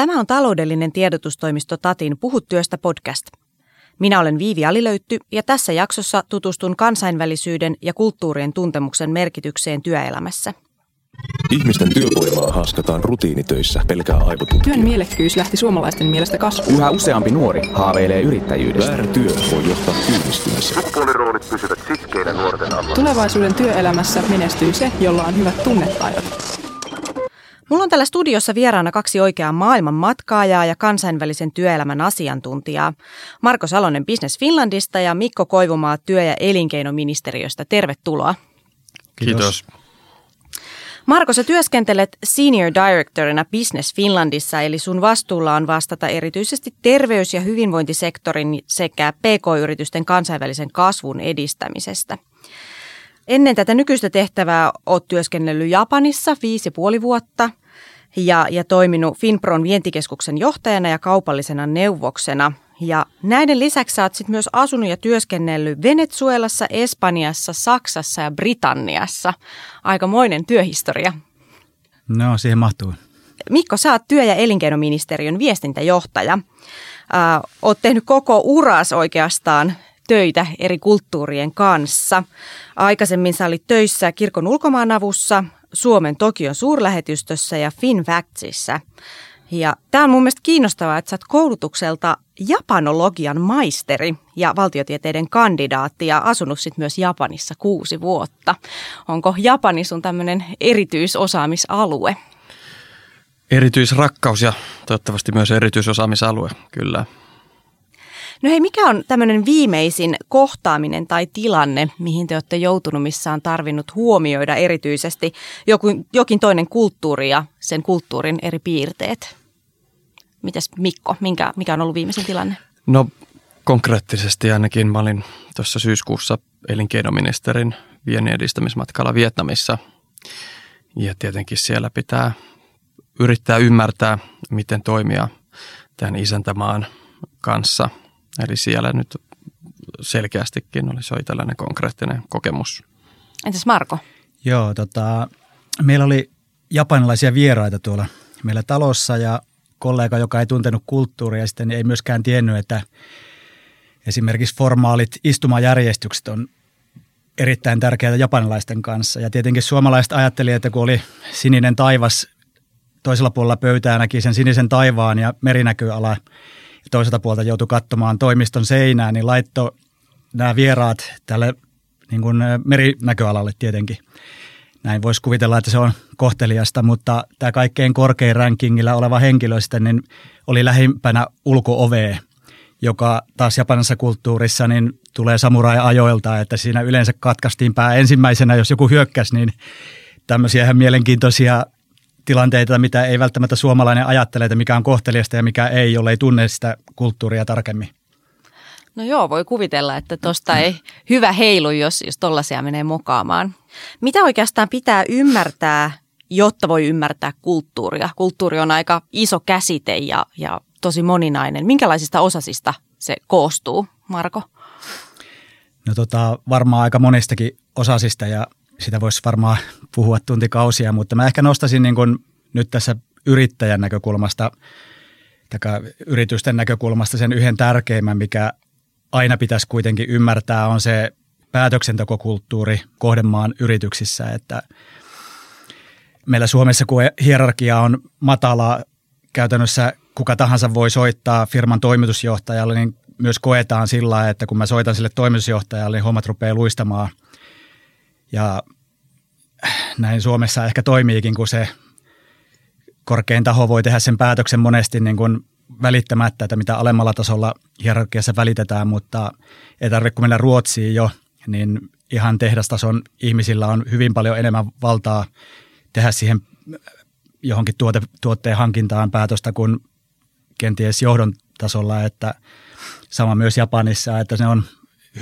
Tämä on taloudellinen tiedotustoimisto Tatin Puhut työstä podcast. Minä olen Viivi Alilöytty ja tässä jaksossa tutustun kansainvälisyyden ja kulttuurien tuntemuksen merkitykseen työelämässä. Ihmisten työvoimaa haaskataan rutiinitöissä pelkää aivotutkia. Työn mielekkyys lähti suomalaisten mielestä kasvuun. Yhä useampi nuori haaveilee yrittäjyydestä. Väärä työ voi johtaa työllistymiseen. Sukupuoliroolit pysyvät sitkeinä nuorten alla. Tulevaisuuden työelämässä menestyy se, jolla on hyvät tunnetaidot. Mulla on täällä studiossa vieraana kaksi oikeaa maailman matkaajaa ja kansainvälisen työelämän asiantuntijaa. Marko Salonen Business Finlandista ja Mikko Koivumaa työ- ja elinkeinoministeriöstä. Tervetuloa. Kiitos. Marko, sä työskentelet Senior Directorina Business Finlandissa, eli sun vastuulla on vastata erityisesti terveys- ja hyvinvointisektorin sekä PK-yritysten kansainvälisen kasvun edistämisestä. Ennen tätä nykyistä tehtävää oot työskennellyt Japanissa viisi ja puoli vuotta ja, ja toiminut Finpron vientikeskuksen johtajana ja kaupallisena neuvoksena. Ja näiden lisäksi sä oot sit myös asunut ja työskennellyt Venezuelassa, Espanjassa, Saksassa ja Britanniassa. Aikamoinen työhistoria. No, siihen mahtuu. Mikko, sä oot työ- ja elinkeinoministeriön viestintäjohtaja. Äh, oot tehnyt koko uras oikeastaan töitä eri kulttuurien kanssa. Aikaisemmin sä olit töissä kirkon ulkomaanavussa, Suomen Tokion suurlähetystössä ja FinFactsissa. Ja tämä on mun mielestä kiinnostavaa, että sä oot koulutukselta japanologian maisteri ja valtiotieteiden kandidaatti ja asunut sit myös Japanissa kuusi vuotta. Onko Japani sun tämmöinen erityisosaamisalue? Erityisrakkaus ja toivottavasti myös erityisosaamisalue, kyllä. No hei, mikä on tämmöinen viimeisin kohtaaminen tai tilanne, mihin te olette joutunut, missä on tarvinnut huomioida erityisesti joku, jokin toinen kulttuuri ja sen kulttuurin eri piirteet? Mitäs Mikko, minkä, mikä on ollut viimeisin tilanne? No konkreettisesti ainakin mä olin tuossa syyskuussa elinkeinoministerin viennin edistämismatkalla Vietnamissa. Ja tietenkin siellä pitää yrittää ymmärtää, miten toimia tämän isäntämaan kanssa. Eli siellä nyt selkeästikin oli se tällainen konkreettinen kokemus. Entäs Marko? Joo, tota, meillä oli japanilaisia vieraita tuolla meillä talossa ja kollega, joka ei tuntenut kulttuuria, sitten ei myöskään tiennyt, että esimerkiksi formaalit istumajärjestykset on erittäin tärkeitä japanilaisten kanssa. Ja tietenkin suomalaiset ajattelivat, että kun oli sininen taivas toisella puolella pöytää, näki sen sinisen taivaan ja merinäköala ja toiselta puolta joutui katsomaan toimiston seinää, niin laitto nämä vieraat tälle niin kuin merinäköalalle tietenkin – näin voisi kuvitella, että se on kohteliasta, mutta tämä kaikkein korkein rankingilla oleva henkilö sitten niin oli lähimpänä ulkoovee, joka taas japanissa kulttuurissa niin tulee samurai-ajoilta, että siinä yleensä katkaistiin pää ensimmäisenä, jos joku hyökkäsi, niin tämmöisiä ihan mielenkiintoisia tilanteita, mitä ei välttämättä suomalainen ajattele, että mikä on kohteliasta ja mikä ei, jollei tunne sitä kulttuuria tarkemmin. No joo, voi kuvitella, että tuosta ei hyvä heilu, jos, jos tollaisia menee mokaamaan. Mitä oikeastaan pitää ymmärtää, jotta voi ymmärtää kulttuuria? Kulttuuri on aika iso käsite ja, ja tosi moninainen. Minkälaisista osasista se koostuu, Marko? No tota, varmaan aika monestakin osasista ja sitä voisi varmaan puhua tuntikausia, mutta mä ehkä nostasin niin kun nyt tässä yrittäjän näkökulmasta, tai yritysten näkökulmasta sen yhden tärkeimmän, mikä aina pitäisi kuitenkin ymmärtää, on se päätöksentekokulttuuri kohdemaan yrityksissä, että meillä Suomessa, kun hierarkia on matala, käytännössä kuka tahansa voi soittaa firman toimitusjohtajalle, niin myös koetaan sillä että kun mä soitan sille toimitusjohtajalle, niin hommat rupeaa luistamaan. Ja näin Suomessa ehkä toimiikin, kun se korkein taho voi tehdä sen päätöksen monesti niin kuin välittämättä, että mitä alemmalla tasolla hierarkiassa välitetään, mutta ei tarvitse kun mennä Ruotsiin jo, niin ihan tehdastason ihmisillä on hyvin paljon enemmän valtaa tehdä siihen johonkin tuote, tuotteen hankintaan päätöstä kuin kenties johdon tasolla, että sama myös Japanissa, että se on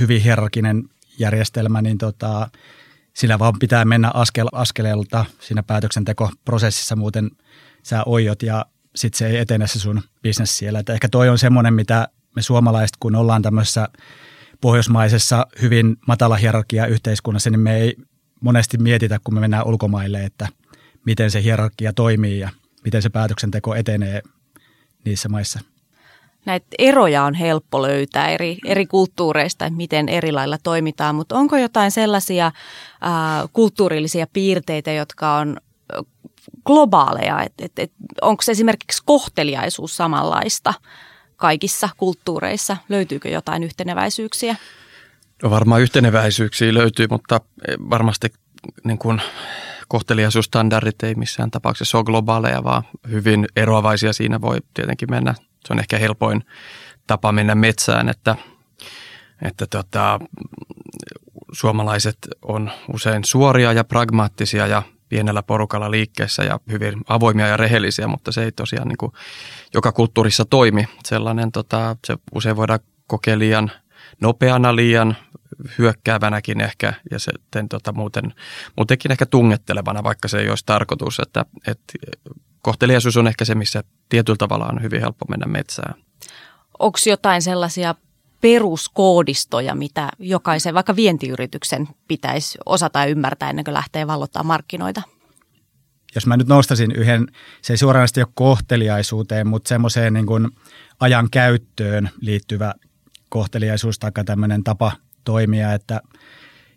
hyvin hierarkinen järjestelmä, niin tota, sillä vaan pitää mennä askel, askeleelta siinä päätöksentekoprosessissa, muuten sä oijot ja sitten se ei etene se sun bisnes siellä. Että ehkä toi on semmoinen, mitä me suomalaiset, kun ollaan tämmöisessä pohjoismaisessa hyvin matala hierarkia yhteiskunnassa, niin me ei monesti mietitä, kun me mennään ulkomaille, että miten se hierarkia toimii ja miten se päätöksenteko etenee niissä maissa. Näitä eroja on helppo löytää eri, eri kulttuureista, että miten eri lailla toimitaan, mutta onko jotain sellaisia ää, kulttuurillisia piirteitä, jotka on globaaleja, että et, et, onko esimerkiksi kohteliaisuus samanlaista kaikissa kulttuureissa, löytyykö jotain yhteneväisyyksiä? No varmaan yhteneväisyyksiä löytyy, mutta varmasti niin kuin kohteliaisuusstandardit ei missään tapauksessa ole globaaleja, vaan hyvin eroavaisia siinä voi tietenkin mennä. Se on ehkä helpoin tapa mennä metsään, että, että tota, suomalaiset on usein suoria ja pragmaattisia ja pienellä porukalla liikkeessä ja hyvin avoimia ja rehellisiä, mutta se ei tosiaan niin kuin joka kulttuurissa toimi. Sellainen, tota, se usein voidaan kokea liian nopeana, liian hyökkäävänäkin ehkä ja sitten tota, muuten, muutenkin ehkä tungettelevana, vaikka se ei olisi tarkoitus. Että, että kohteliaisuus on ehkä se, missä tietyllä tavalla on hyvin helppo mennä metsään. Onko jotain sellaisia peruskoodistoja, mitä jokaisen vaikka vientiyrityksen pitäisi osata ymmärtää ennen kuin lähtee vallottaa markkinoita? Jos mä nyt nostasin yhden, se ei suoranaisesti ole kohteliaisuuteen, mutta semmoiseen niin kuin ajan käyttöön liittyvä kohteliaisuus tai tämmöinen tapa toimia, että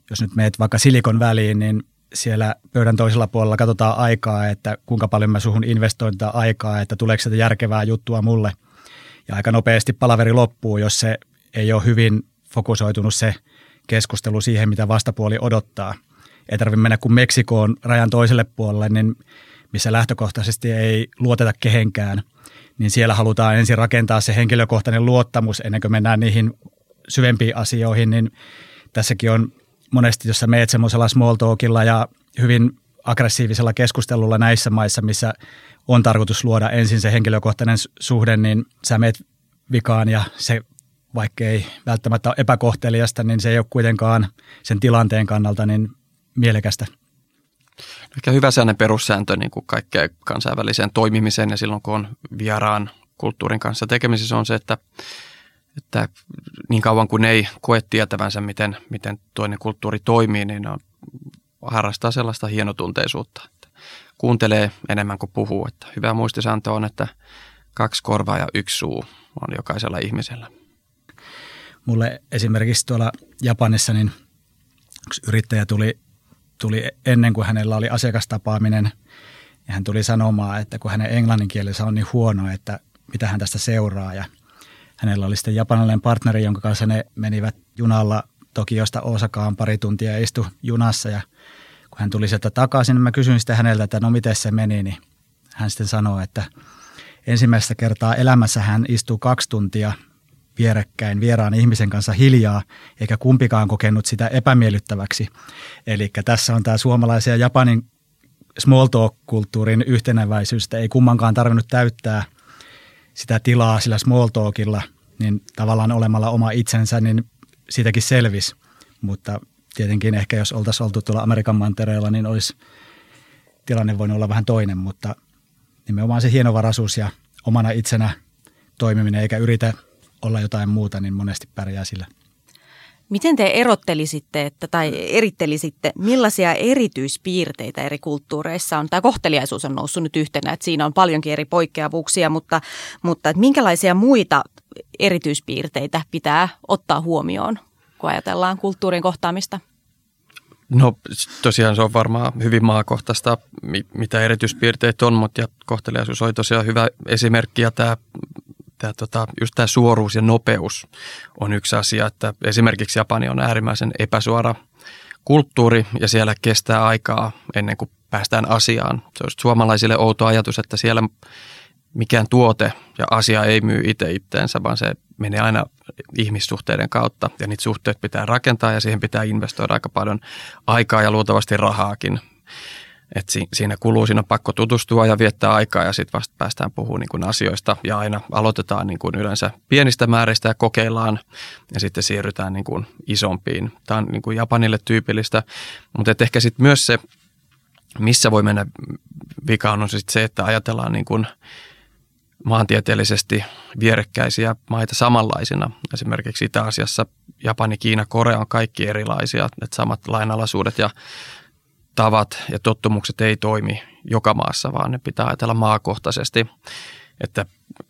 jos nyt meet vaikka Silikon väliin, niin siellä pöydän toisella puolella katsotaan aikaa, että kuinka paljon mä suhun investoin tätä aikaa, että tuleeko sitä järkevää juttua mulle. Ja aika nopeasti palaveri loppuu, jos se ei ole hyvin fokusoitunut se keskustelu siihen, mitä vastapuoli odottaa. Ei tarvitse mennä kuin Meksikoon rajan toiselle puolelle, niin missä lähtökohtaisesti ei luoteta kehenkään, niin siellä halutaan ensin rakentaa se henkilökohtainen luottamus ennen kuin mennään niihin syvempiin asioihin, niin tässäkin on monesti, jos sä meet semmoisella small talkilla ja hyvin aggressiivisella keskustelulla näissä maissa, missä on tarkoitus luoda ensin se henkilökohtainen suhde, niin sä meet vikaan ja se vaikka ei välttämättä ole epäkohteliasta, niin se ei ole kuitenkaan sen tilanteen kannalta niin mielekästä. Ehkä hyvä sellainen perussääntö niin kuin kaikkeen kansainväliseen toimimiseen ja silloin kun on vieraan kulttuurin kanssa tekemisissä on se, että, että niin kauan kuin ei koe tietävänsä, miten, miten toinen kulttuuri toimii, niin on, harrastaa sellaista hienotunteisuutta. Että kuuntelee enemmän kuin puhuu. Että hyvä muistisääntö on, että kaksi korvaa ja yksi suu on jokaisella ihmisellä mulle esimerkiksi tuolla Japanissa, niin yksi yrittäjä tuli, tuli ennen kuin hänellä oli asiakastapaaminen, ja hän tuli sanomaan, että kun hänen englanninkielensä on niin huono, että mitä hän tästä seuraa. Ja hänellä oli sitten japanilainen partneri, jonka kanssa ne menivät junalla Tokiosta Osakaan pari tuntia istu junassa. Ja kun hän tuli sieltä takaisin, niin mä kysyin sitten häneltä, että no miten se meni, niin hän sitten sanoi, että ensimmäistä kertaa elämässä hän istuu kaksi tuntia vierekkäin vieraan ihmisen kanssa hiljaa, eikä kumpikaan kokenut sitä epämiellyttäväksi. Eli tässä on tämä suomalaisen ja Japanin small talk-kulttuurin yhtenäväisyys, että ei kummankaan tarvinnut täyttää sitä tilaa sillä small talkilla, niin tavallaan olemalla oma itsensä, niin siitäkin selvisi. Mutta tietenkin ehkä jos oltaisiin oltu tuolla Amerikan mantereella, niin olisi tilanne voinut olla vähän toinen, mutta nimenomaan se hienovaraisuus ja omana itsenä toimiminen, eikä yritä olla jotain muuta, niin monesti pärjää sillä. Miten te erottelisitte että, tai erittelisitte, millaisia erityispiirteitä eri kulttuureissa on? Tämä kohteliaisuus on noussut nyt yhtenä, että siinä on paljonkin eri poikkeavuuksia, mutta, mutta että minkälaisia muita erityispiirteitä pitää ottaa huomioon, kun ajatellaan kulttuurin kohtaamista? No tosiaan se on varmaan hyvin maakohtaista, mitä erityispiirteitä on, mutta ja kohteliaisuus oli tosiaan hyvä esimerkki ja tämä tämä, tota, just tämä suoruus ja nopeus on yksi asia, että esimerkiksi Japani on äärimmäisen epäsuora kulttuuri ja siellä kestää aikaa ennen kuin päästään asiaan. Se on suomalaisille outo ajatus, että siellä mikään tuote ja asia ei myy itse itteensä, vaan se menee aina ihmissuhteiden kautta ja niitä suhteet pitää rakentaa ja siihen pitää investoida aika paljon aikaa ja luultavasti rahaakin. Et si, siinä kuluu, siinä on pakko tutustua ja viettää aikaa ja sitten vasta päästään puhumaan niin kuin asioista. Ja aina aloitetaan niin kuin yleensä pienistä määristä ja kokeillaan ja sitten siirrytään niin kuin isompiin. Tämä on niin kuin Japanille tyypillistä, mutta ehkä sitten myös se, missä voi mennä vikaan on sitten se, että ajatellaan niin kuin maantieteellisesti vierekkäisiä maita samanlaisina. Esimerkiksi Itä-Asiassa Japani, Kiina, Korea on kaikki erilaisia, että samat lainalaisuudet ja tavat ja tottumukset ei toimi joka maassa, vaan ne pitää ajatella maakohtaisesti. että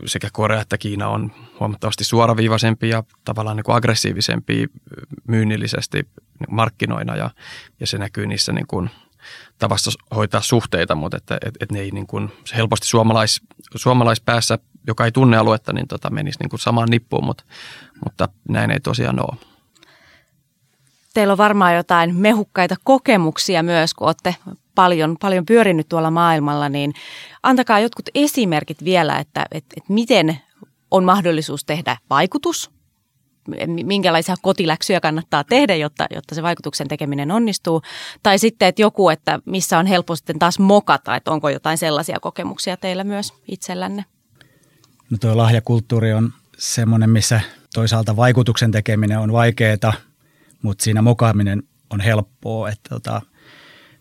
sekä Korea että Kiina on huomattavasti suoraviivaisempi ja tavallaan niin kuin aggressiivisempi myynnillisesti markkinoina ja, ja se näkyy niissä niin kuin tavassa hoitaa suhteita, mutta että, että, että ne ei niin kuin, helposti suomalais, suomalaispäässä, joka ei tunne aluetta, niin tota menisi niin kuin samaan nippuun, mutta, mutta näin ei tosiaan ole. Teillä on varmaan jotain mehukkaita kokemuksia myös, kun olette paljon, paljon pyörinyt tuolla maailmalla, niin antakaa jotkut esimerkit vielä, että, että, että miten on mahdollisuus tehdä vaikutus, minkälaisia kotiläksyjä kannattaa tehdä, jotta, jotta se vaikutuksen tekeminen onnistuu. Tai sitten, että joku, että missä on helppo sitten taas mokata, että onko jotain sellaisia kokemuksia teillä myös itsellänne? No tuo lahjakulttuuri on semmoinen, missä toisaalta vaikutuksen tekeminen on vaikeaa, mutta siinä mokaaminen on helppoa. Että tota,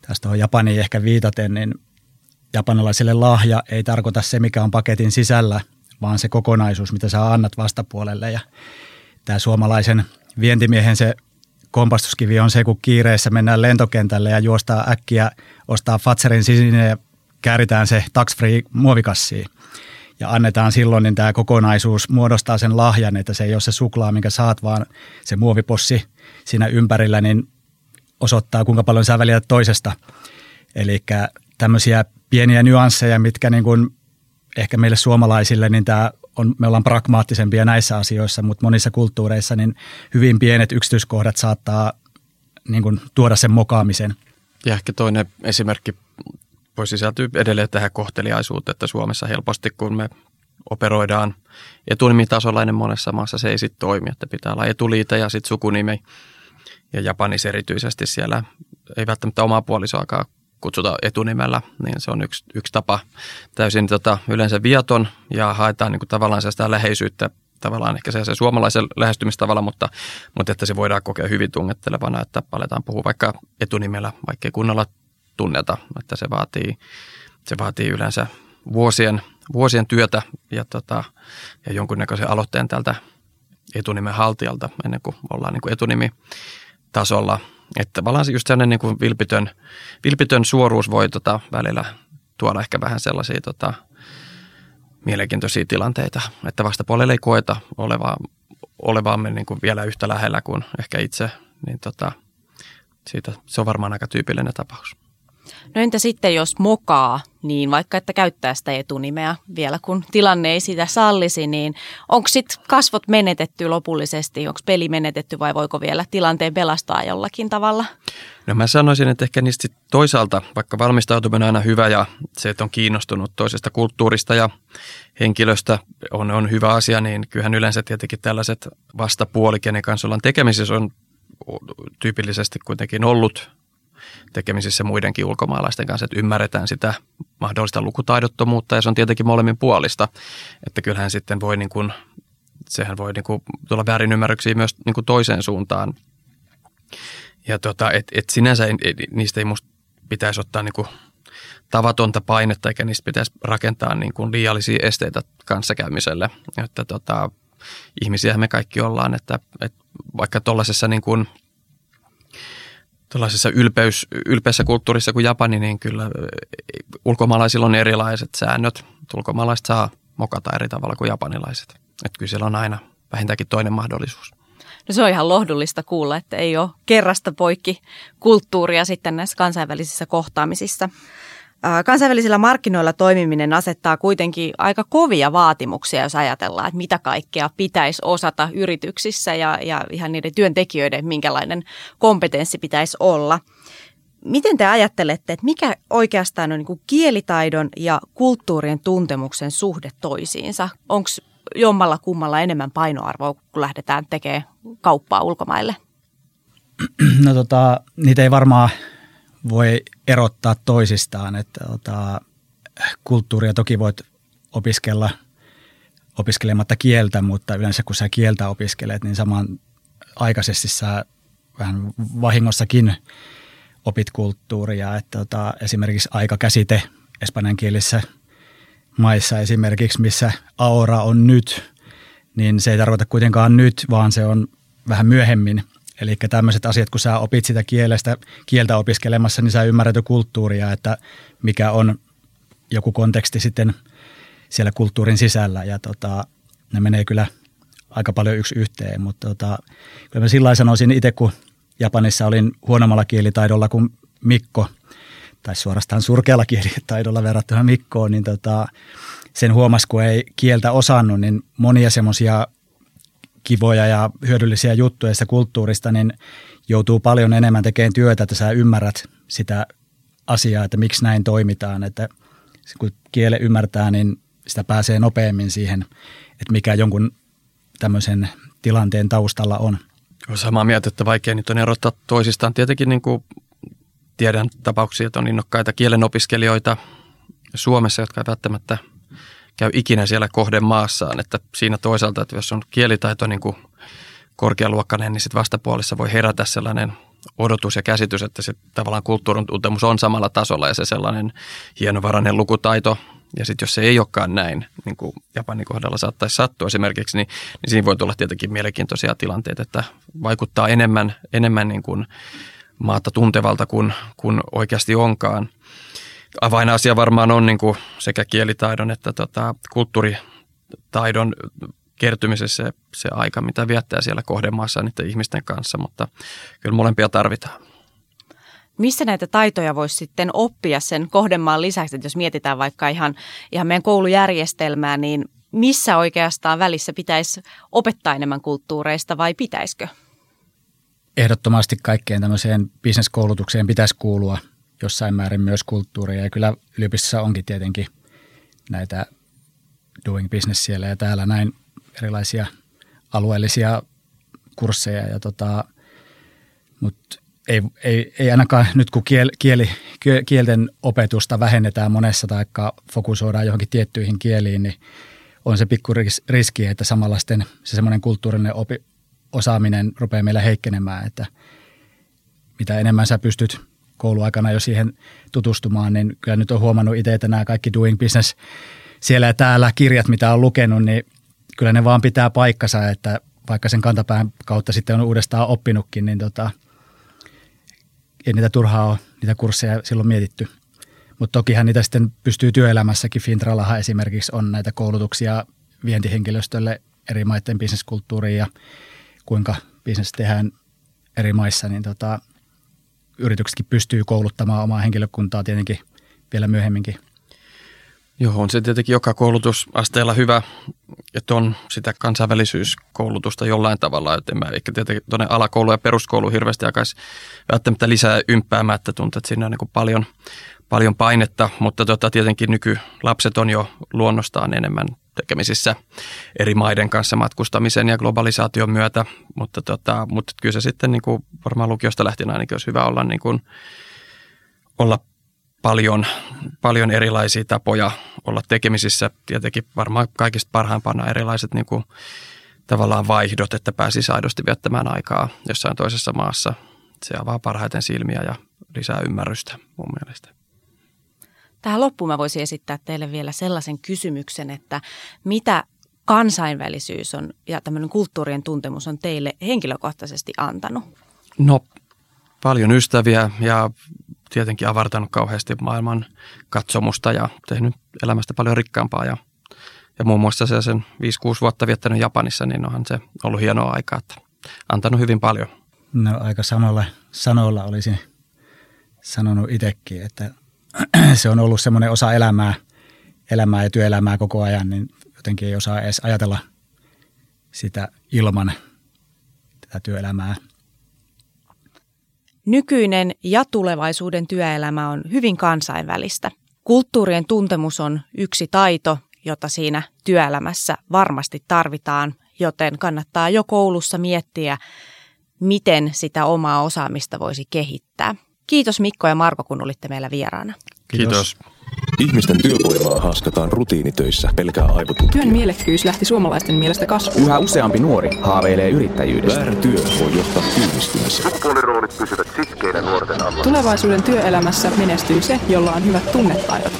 tästä on Japaniin ehkä viitaten, niin japanilaisille lahja ei tarkoita se, mikä on paketin sisällä, vaan se kokonaisuus, mitä sä annat vastapuolelle. Ja tämä suomalaisen vientimiehen se kompastuskivi on se, kun kiireessä mennään lentokentälle ja juostaa äkkiä, ostaa Fatserin sininen ja kääritään se tax-free muovikassiin. Ja annetaan silloin, niin tämä kokonaisuus muodostaa sen lahjan, että se ei ole se suklaa, minkä saat, vaan se muovipossi siinä ympärillä, niin osoittaa, kuinka paljon sä välität toisesta. Eli tämmöisiä pieniä nyansseja, mitkä niin kuin ehkä meille suomalaisille, niin tämä on, me ollaan pragmaattisempia näissä asioissa, mutta monissa kulttuureissa niin hyvin pienet yksityiskohdat saattaa niin kuin, tuoda sen mokaamisen. Ja ehkä toinen esimerkki voi sisältyä edelleen tähän kohteliaisuuteen, että Suomessa helposti kun me operoidaan etunimitasolla, niin monessa maassa. Se ei sitten toimi, että pitää olla etuliite ja sitten sukunimi. Ja Japanissa erityisesti siellä. Ei välttämättä omaa puolisoakaan kutsuta etunimellä, niin se on yksi, yksi tapa. Täysin tota, yleensä viaton ja haetaan niin kuin, tavallaan sitä läheisyyttä tavallaan ehkä se, se suomalaisen lähestymistavalla, mutta, mutta että se voidaan kokea hyvin tungettelevana, että aletaan puhua vaikka etunimellä, vaikka ei kunnolla tunneta, että se vaatii, se vaatii yleensä vuosien, vuosien työtä ja, tota, ja jonkunnäköisen aloitteen tältä etunimen haltijalta ennen kuin ollaan niin kuin etunimi tasolla että tavallaan just sellainen niin kuin vilpitön, vilpitön suoruus voi tota välillä tuoda ehkä vähän sellaisia tota, mielenkiintoisia tilanteita, että vastapuolelle ei koeta olevaa, olevaamme niin kuin vielä yhtä lähellä kuin ehkä itse, niin tota, siitä, se on varmaan aika tyypillinen tapaus. No entä sitten, jos mokaa, niin vaikka että käyttää sitä etunimeä vielä, kun tilanne ei sitä sallisi, niin onko sitten kasvot menetetty lopullisesti, onko peli menetetty vai voiko vielä tilanteen pelastaa jollakin tavalla? No mä sanoisin, että ehkä niistä toisaalta, vaikka valmistautuminen on aina hyvä ja se, että on kiinnostunut toisesta kulttuurista ja henkilöstä on, on hyvä asia, niin kyllähän yleensä tietenkin tällaiset vastapuoli, kenen kanssa ollaan tekemisissä, on tyypillisesti kuitenkin ollut tekemisissä muidenkin ulkomaalaisten kanssa, että ymmärretään sitä mahdollista lukutaidottomuutta ja se on tietenkin molemmin puolista, että kyllähän sitten voi niin kuin, sehän voi niin kuin tulla väärinymmärryksiä myös niin kuin toiseen suuntaan. Ja tota, et, et sinänsä ei, niistä ei musta pitäisi ottaa niin kuin tavatonta painetta eikä niistä pitäisi rakentaa niin kuin liiallisia esteitä kanssakäymiselle. Että tota, ihmisiä me kaikki ollaan, että, että vaikka tuollaisessa niin kuin – tuollaisessa ylpeys, ylpeässä kulttuurissa kuin Japani, niin kyllä ulkomaalaisilla on erilaiset säännöt. Ulkomaalaiset saa mokata eri tavalla kuin japanilaiset. Että kyllä siellä on aina vähintäänkin toinen mahdollisuus. No se on ihan lohdullista kuulla, että ei ole kerrasta poikki kulttuuria sitten näissä kansainvälisissä kohtaamisissa. Kansainvälisillä markkinoilla toimiminen asettaa kuitenkin aika kovia vaatimuksia, jos ajatellaan, että mitä kaikkea pitäisi osata yrityksissä ja, ja ihan niiden työntekijöiden, minkälainen kompetenssi pitäisi olla. Miten te ajattelette, että mikä oikeastaan on niin kielitaidon ja kulttuurien tuntemuksen suhde toisiinsa? Onko jommalla kummalla enemmän painoarvoa, kun lähdetään tekemään kauppaa ulkomaille? No tota, niitä ei varmaan voi erottaa toisistaan. Että tota, kulttuuria toki voit opiskella opiskelematta kieltä, mutta yleensä kun sä kieltä opiskelet, niin saman aikaisesti sä vähän vahingossakin opit kulttuuria. Että tota, esimerkiksi aikakäsite espanjankielisissä maissa esimerkiksi, missä aura on nyt, niin se ei tarkoita kuitenkaan nyt, vaan se on vähän myöhemmin – Eli tämmöiset asiat, kun sä opit sitä kielestä, kieltä opiskelemassa, niin sä ymmärrät jo kulttuuria, että mikä on joku konteksti sitten siellä kulttuurin sisällä. Ja tota, ne menee kyllä aika paljon yksi yhteen, mutta tota, kyllä mä sillä sanoisin itse, kun Japanissa olin huonommalla kielitaidolla kuin Mikko, tai suorastaan surkealla kielitaidolla verrattuna Mikkoon, niin tota, sen huomasi, kun ei kieltä osannut, niin monia semmoisia kivoja ja hyödyllisiä juttuja sitä kulttuurista, niin joutuu paljon enemmän tekemään työtä, että sä ymmärrät sitä asiaa, että miksi näin toimitaan. Että kun kiele ymmärtää, niin sitä pääsee nopeammin siihen, että mikä jonkun tämmöisen tilanteen taustalla on. Samaa mieltä, että vaikea nyt on erottaa toisistaan. Tietenkin niin kuin tiedän tapauksia, että on innokkaita kielenopiskelijoita Suomessa, jotka ei välttämättä käy ikinä siellä kohden maassaan. Että siinä toisaalta, että jos on kielitaito niin kuin korkealuokkainen, niin sitten vastapuolissa voi herätä sellainen odotus ja käsitys, että se tavallaan kulttuurin tuntemus on samalla tasolla ja se sellainen hienovarainen lukutaito. Ja sitten jos se ei olekaan näin, niin kuin Japanin kohdalla saattaisi sattua esimerkiksi, niin, niin siinä voi tulla tietenkin mielenkiintoisia tilanteita, että vaikuttaa enemmän, enemmän niin kuin maata tuntevalta kuin, kuin oikeasti onkaan. Avainasia varmaan on niin kuin sekä kielitaidon että tota, kulttuuritaidon kertymisessä se, se aika, mitä viettää siellä kohdemaassa niiden ihmisten kanssa, mutta kyllä molempia tarvitaan. Missä näitä taitoja voisi sitten oppia sen kohdemaan lisäksi, että jos mietitään vaikka ihan, ihan meidän koulujärjestelmää, niin missä oikeastaan välissä pitäisi opettaa enemmän kulttuureista vai pitäisikö? Ehdottomasti kaikkeen tämmöiseen bisneskoulutukseen pitäisi kuulua jossain määrin myös kulttuuria. Ja kyllä yliopistossa onkin tietenkin näitä doing business siellä ja täällä näin erilaisia alueellisia kursseja. Ja tota, mutta ei, ei, ei ainakaan nyt kun kiel, kieli, kielten opetusta vähennetään monessa tai fokusoidaan johonkin tiettyihin kieliin, niin on se pikku riski, että samalla se semmoinen kulttuurinen opi, osaaminen rupeaa meillä heikkenemään, että mitä enemmän sä pystyt kouluaikana jo siihen tutustumaan, niin kyllä nyt on huomannut itse, että nämä kaikki doing business siellä ja täällä kirjat, mitä on lukenut, niin kyllä ne vaan pitää paikkansa, että vaikka sen kantapään kautta sitten on uudestaan oppinutkin, niin tota, ei niitä turhaa ole, niitä kursseja silloin mietitty. Mutta tokihan niitä sitten pystyy työelämässäkin. Fintrallahan esimerkiksi on näitä koulutuksia vientihenkilöstölle eri maiden bisneskulttuuriin ja kuinka bisnes tehdään eri maissa, niin tota, yrityksetkin pystyy kouluttamaan omaa henkilökuntaa tietenkin vielä myöhemminkin. Joo, on se tietenkin joka koulutusasteella hyvä, että on sitä kansainvälisyyskoulutusta jollain tavalla. Että mä ehkä tietenkin tuonne alakoulu ja peruskoulu hirveästi aikaisi välttämättä lisää ympäämään, että tuntuu, että siinä on niin paljon, paljon painetta, mutta tota, tietenkin nykylapset on jo luonnostaan enemmän tekemisissä eri maiden kanssa matkustamisen ja globalisaation myötä, mutta, tota, mutta kyllä se sitten niin kuin varmaan lukiosta lähtien ainakin olisi hyvä olla, niin kuin, olla paljon, paljon erilaisia tapoja olla tekemisissä. Tietenkin varmaan kaikista parhaimpana erilaiset niin kuin, tavallaan vaihdot, että pääsisi aidosti viettämään aikaa jossain toisessa maassa. Se avaa parhaiten silmiä ja lisää ymmärrystä mun mielestä. Tähän loppuun mä voisin esittää teille vielä sellaisen kysymyksen, että mitä kansainvälisyys on ja tämmöinen kulttuurien tuntemus on teille henkilökohtaisesti antanut? No paljon ystäviä ja tietenkin avartanut kauheasti maailman katsomusta ja tehnyt elämästä paljon rikkaampaa ja, ja muun muassa se sen 5-6 vuotta viettänyt Japanissa, niin onhan se ollut hienoa aikaa, että antanut hyvin paljon. No aika sanoilla, sanoilla olisin sanonut itsekin, että se on ollut semmoinen osa elämää, elämää ja työelämää koko ajan, niin jotenkin ei osaa edes ajatella sitä ilman tätä työelämää. Nykyinen ja tulevaisuuden työelämä on hyvin kansainvälistä. Kulttuurien tuntemus on yksi taito, jota siinä työelämässä varmasti tarvitaan, joten kannattaa jo koulussa miettiä, miten sitä omaa osaamista voisi kehittää. Kiitos Mikko ja Marko, kun olitte meillä vieraana. Kiitos. Kiitos. Ihmisten työvoimaa haaskataan rutiinitöissä pelkää aivotutkia. Työn mielekkyys lähti suomalaisten mielestä kasvuun. Yhä useampi nuori haaveilee yrittäjyydestä. Väärä työ voi johtaa työllistymiseen. Sukupuoliroolit pysyvät sitkeinä nuorten alla. Tulevaisuuden työelämässä menestyy se, jolla on hyvät tunnetaidot.